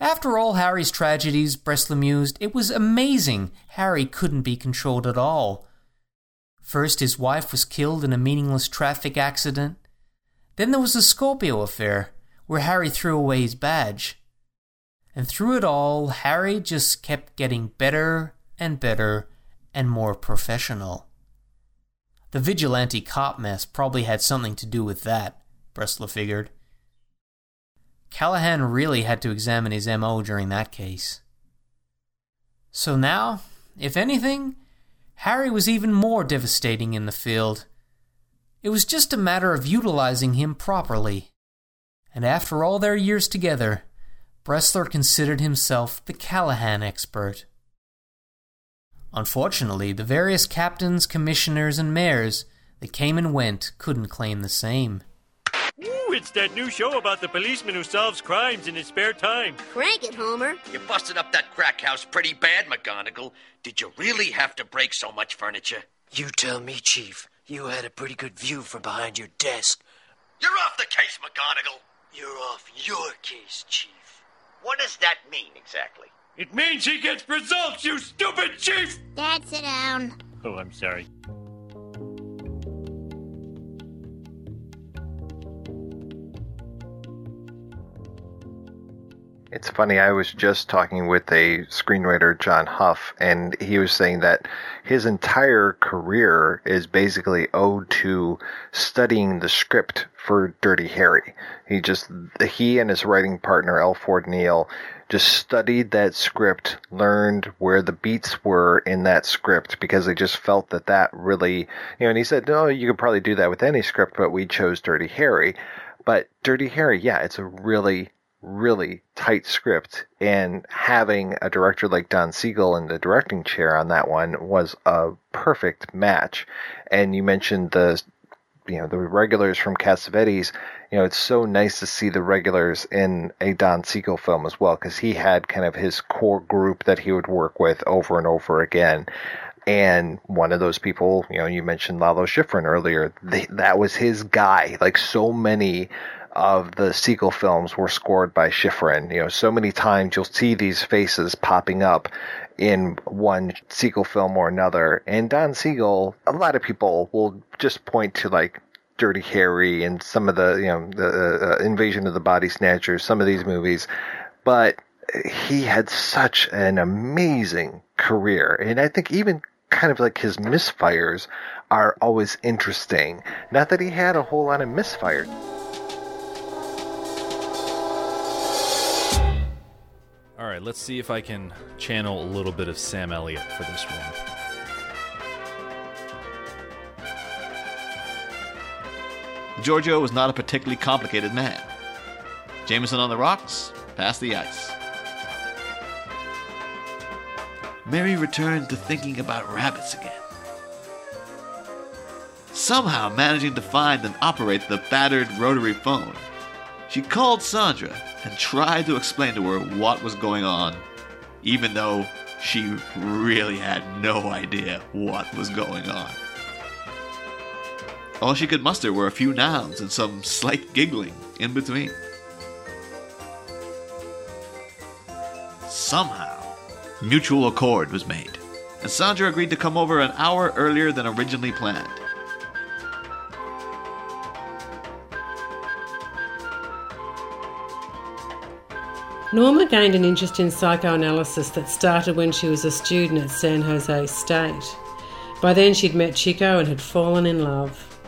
After all Harry's tragedies, Bressler mused, it was amazing Harry couldn't be controlled at all. First, his wife was killed in a meaningless traffic accident. Then there was the Scorpio affair, where Harry threw away his badge. And through it all, Harry just kept getting better and better and more professional. The vigilante cop mess probably had something to do with that, Bressler figured. Callahan really had to examine his MO during that case. So now, if anything, Harry was even more devastating in the field. It was just a matter of utilizing him properly. And after all their years together, Bressler considered himself the Callahan expert. Unfortunately, the various captains, commissioners, and mayors that came and went couldn't claim the same. Ooh, it's that new show about the policeman who solves crimes in his spare time. Crank it, Homer. You busted up that crack house pretty bad, McGonigle. Did you really have to break so much furniture? You tell me, Chief. You had a pretty good view from behind your desk. You're off the case, McGonigle. You're off your case, Chief. What does that mean exactly? It means he gets results, you stupid chief! Dad, sit down. Oh, I'm sorry. It's funny, I was just talking with a screenwriter, John Huff, and he was saying that his entire career is basically owed to studying the script for Dirty Harry. He just, he and his writing partner, L. Ford Neal, just studied that script, learned where the beats were in that script because they just felt that that really, you know, and he said, no, you could probably do that with any script, but we chose Dirty Harry. But Dirty Harry, yeah, it's a really really tight script and having a director like Don Siegel in the directing chair on that one was a perfect match. And you mentioned the you know the regulars from Cassavetes. You know, it's so nice to see the regulars in a Don Siegel film as well because he had kind of his core group that he would work with over and over again. And one of those people, you know, you mentioned Lalo Schifrin earlier. They, that was his guy. Like so many of the Siegel films were scored by Schifrin. You know, so many times you'll see these faces popping up in one Siegel film or another. And Don Siegel, a lot of people will just point to like Dirty Harry and some of the, you know, the uh, Invasion of the Body Snatchers, some of these movies. But he had such an amazing career. And I think even kind of like his misfires are always interesting. Not that he had a whole lot of misfires. All right, let's see if I can channel a little bit of Sam Elliott for this one. Giorgio was not a particularly complicated man. Jameson on the rocks, past the ice. Mary returned to thinking about rabbits again. Somehow managing to find and operate the battered rotary phone, she called Sandra and tried to explain to her what was going on, even though she really had no idea what was going on. All she could muster were a few nouns and some slight giggling in between. Somehow, mutual accord was made, and Sandra agreed to come over an hour earlier than originally planned. Norma gained an interest in psychoanalysis that started when she was a student at San Jose State. By then, she'd met Chico and had fallen in love.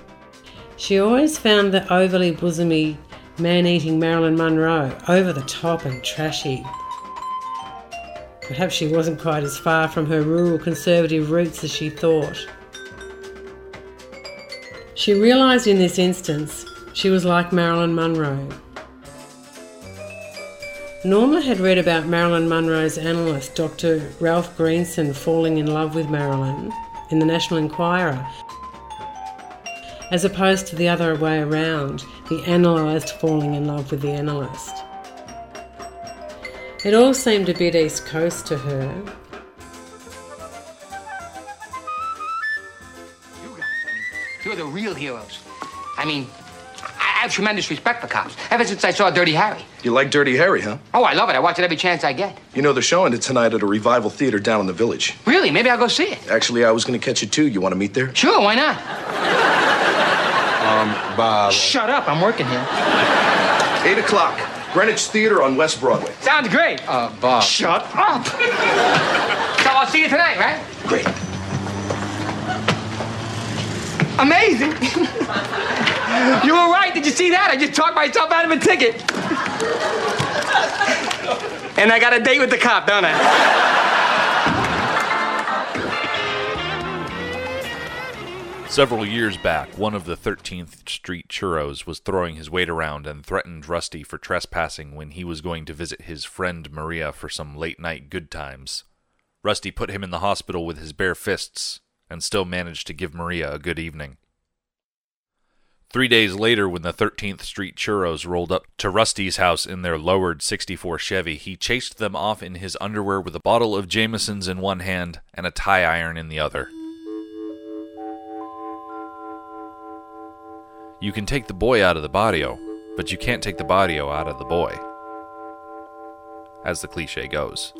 She always found the overly bosomy, man eating Marilyn Monroe over the top and trashy. Perhaps she wasn't quite as far from her rural conservative roots as she thought. She realised in this instance she was like Marilyn Monroe. Norma had read about Marilyn Monroe's analyst, Dr. Ralph Greenson, falling in love with Marilyn in the National Enquirer, as opposed to the other way around, the analyst falling in love with the analyst. It all seemed a bit East Coast to her. You guys, you're the real heroes. I mean, I have tremendous respect for cops. Ever since I saw Dirty Harry. You like Dirty Harry, huh? Oh, I love it. I watch it every chance I get. You know, they're showing it tonight at a revival theater down in the village. Really? Maybe I'll go see it. Actually, I was going to catch it too. You want to meet there? Sure, why not? Um, Bob. Shut up. I'm working here. Eight o'clock. Greenwich Theater on West Broadway. Sounds great. Uh, Bob. Shut up. [laughs] so I'll see you tonight, right? Great. Amazing. you were right. Did you see that? I just talked myself out of a ticket. and I got a date with the cop, don't I? Several years back, one of the 13th Street churros was throwing his weight around and threatened Rusty for trespassing when he was going to visit his friend Maria for some late night good times. Rusty put him in the hospital with his bare fists and still managed to give Maria a good evening. Three days later, when the 13th Street churros rolled up to Rusty's house in their lowered 64 Chevy, he chased them off in his underwear with a bottle of Jameson's in one hand and a tie iron in the other. You can take the boy out of the barrio, but you can't take the barrio out of the boy. As the cliche goes.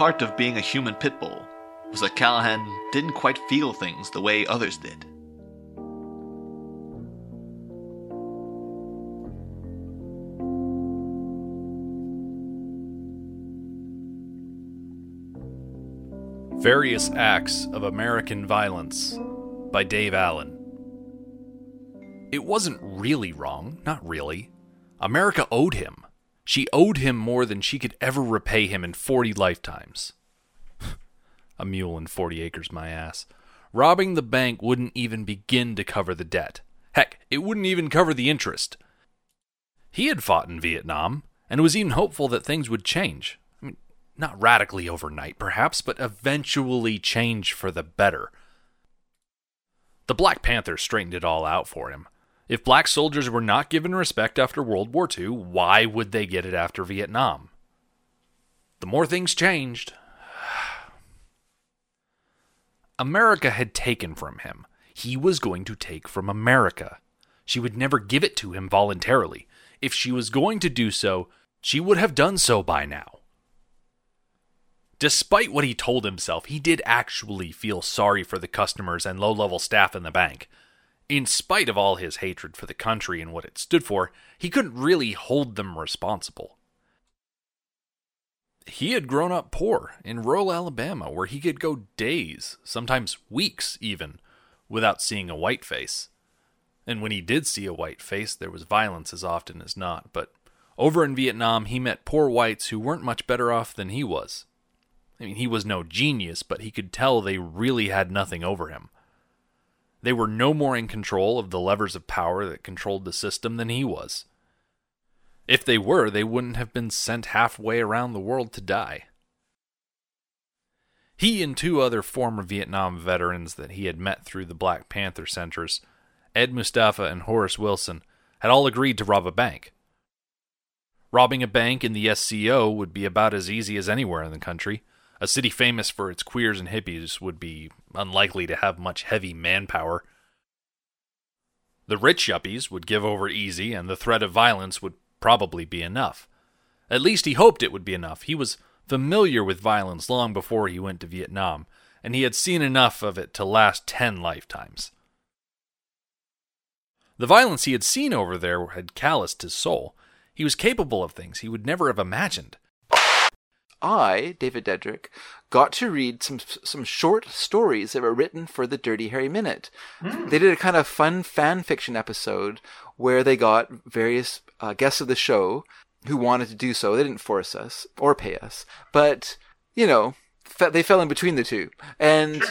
Part of being a human pit bull was that Callahan didn't quite feel things the way others did. Various Acts of American Violence by Dave Allen. It wasn't really wrong, not really. America owed him. She owed him more than she could ever repay him in 40 lifetimes. [laughs] A mule and 40 acres, my ass. Robbing the bank wouldn't even begin to cover the debt. Heck, it wouldn't even cover the interest. He had fought in Vietnam and was even hopeful that things would change. I mean, not radically overnight, perhaps, but eventually change for the better. The Black Panther straightened it all out for him. If black soldiers were not given respect after World War II, why would they get it after Vietnam? The more things changed. [sighs] America had taken from him. He was going to take from America. She would never give it to him voluntarily. If she was going to do so, she would have done so by now. Despite what he told himself, he did actually feel sorry for the customers and low level staff in the bank. In spite of all his hatred for the country and what it stood for, he couldn't really hold them responsible. He had grown up poor in rural Alabama, where he could go days, sometimes weeks even, without seeing a white face. And when he did see a white face, there was violence as often as not. But over in Vietnam, he met poor whites who weren't much better off than he was. I mean, he was no genius, but he could tell they really had nothing over him. They were no more in control of the levers of power that controlled the system than he was. If they were, they wouldn't have been sent halfway around the world to die. He and two other former Vietnam veterans that he had met through the Black Panther centers, Ed Mustafa and Horace Wilson, had all agreed to rob a bank. Robbing a bank in the SCO would be about as easy as anywhere in the country. A city famous for its queers and hippies would be unlikely to have much heavy manpower. The rich yuppies would give over easy, and the threat of violence would probably be enough. At least he hoped it would be enough. He was familiar with violence long before he went to Vietnam, and he had seen enough of it to last ten lifetimes. The violence he had seen over there had calloused his soul. He was capable of things he would never have imagined. I, David Dedrick, got to read some some short stories that were written for the Dirty Harry Minute. They did a kind of fun fan fiction episode where they got various uh, guests of the show who wanted to do so. They didn't force us or pay us, but you know, fe- they fell in between the two. And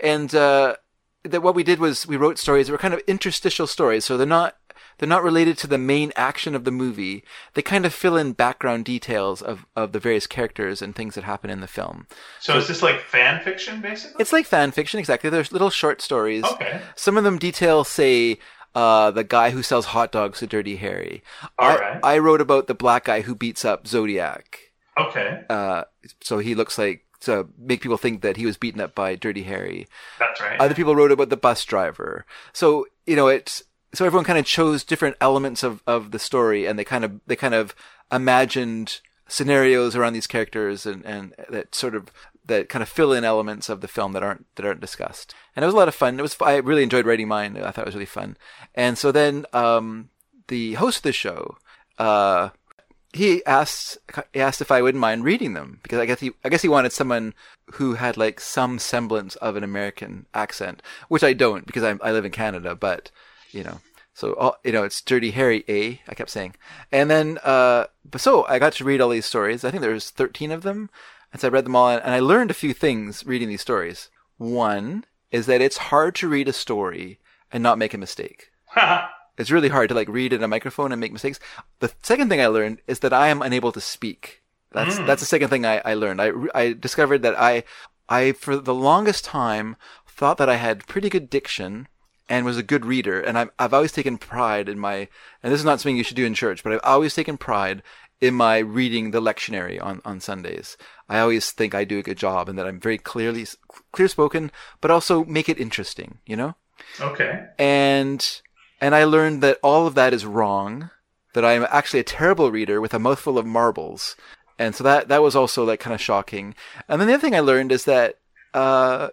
and uh, that what we did was we wrote stories that were kind of interstitial stories, so they're not they're not related to the main action of the movie. They kind of fill in background details of, of the various characters and things that happen in the film. So, is this like fan fiction, basically? It's like fan fiction, exactly. There's little short stories. Okay. Some of them detail, say, uh, the guy who sells hot dogs to Dirty Harry. All I, right. I wrote about the black guy who beats up Zodiac. Okay. Uh, so he looks like to make people think that he was beaten up by Dirty Harry. That's right. Other people wrote about the bus driver. So you know, it's so everyone kind of chose different elements of, of the story, and they kind of they kind of imagined scenarios around these characters, and, and that sort of that kind of fill in elements of the film that aren't that aren't discussed. And it was a lot of fun. It was I really enjoyed writing mine. I thought it was really fun. And so then um, the host of the show. Uh, he asked he asked if I wouldn't mind reading them because I guess he I guess he wanted someone who had like some semblance of an American accent, which I don't because I I live in Canada, but you know. So all, you know, it's Dirty Harry A. I kept saying, and then uh, but so I got to read all these stories. I think there was thirteen of them, and so I read them all, and I learned a few things reading these stories. One is that it's hard to read a story and not make a mistake. [laughs] It's really hard to like read in a microphone and make mistakes. The second thing I learned is that I am unable to speak. That's Mm. that's the second thing I, I learned. I I discovered that I I for the longest time thought that I had pretty good diction and was a good reader, and I've I've always taken pride in my and this is not something you should do in church, but I've always taken pride in my reading the lectionary on on Sundays. I always think I do a good job and that I'm very clearly clear spoken, but also make it interesting. You know Okay. and and I learned that all of that is wrong. That I am actually a terrible reader with a mouthful of marbles, and so that that was also like kind of shocking. And then the other thing I learned is that uh,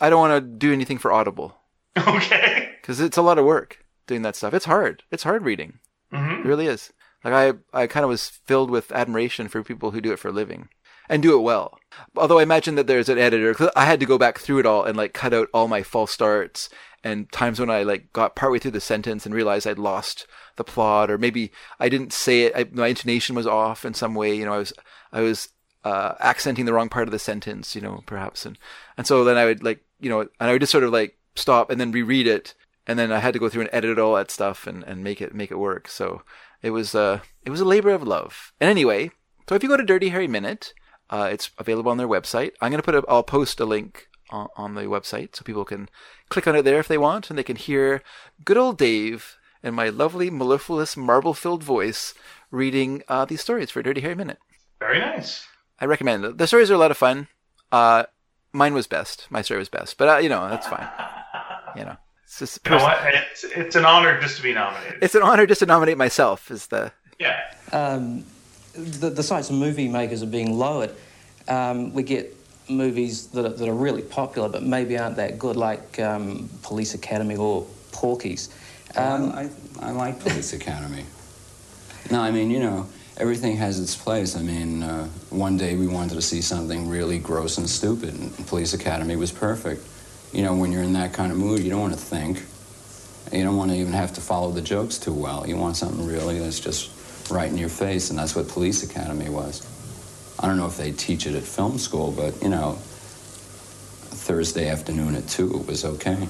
I don't want to do anything for Audible. [laughs] Okay. Because it's a lot of work doing that stuff. It's hard. It's hard reading. Mhm. It really is. Like I I kind of was filled with admiration for people who do it for a living and do it well. Although I imagine that there's an editor. 'cause I had to go back through it all and like cut out all my false starts and times when I like got partway through the sentence and realized I'd lost the plot or maybe I didn't say it. I, my intonation was off in some way. You know, I was I was uh, accenting the wrong part of the sentence. You know, perhaps and and so then I would like you know and I would just sort of like stop and then reread it and then I had to go through and edit all that stuff and, and make it make it work. So it was uh it was a labor of love. And anyway, so if you go to Dirty Harry Minute, uh, it's available on their website. I'm gonna put a I'll post a link on, on the website so people can click on it there if they want and they can hear good old Dave and my lovely mellifluous marble filled voice reading uh, these stories for Dirty Harry Minute. Very nice. I recommend it. The stories are a lot of fun. Uh, mine was best. My story was best, but uh, you know that's fine. [laughs] You know, it's just You know what? It's, it's an honor just to be nominated. It's an honor just to nominate myself. Is the Yeah. Um, the, the sights of movie makers are being lowered. Um, we get movies that are, that are really popular but maybe aren't that good, like um, Police Academy or Porky's. Um, I, I like Police Academy. No, I mean, you know, everything has its place. I mean, uh, one day we wanted to see something really gross and stupid, and Police Academy was perfect. You know, when you're in that kind of mood, you don't want to think. You don't want to even have to follow the jokes too well. You want something really that's just right in your face, and that's what Police Academy was. I don't know if they teach it at film school, but, you know, Thursday afternoon at 2, it was okay.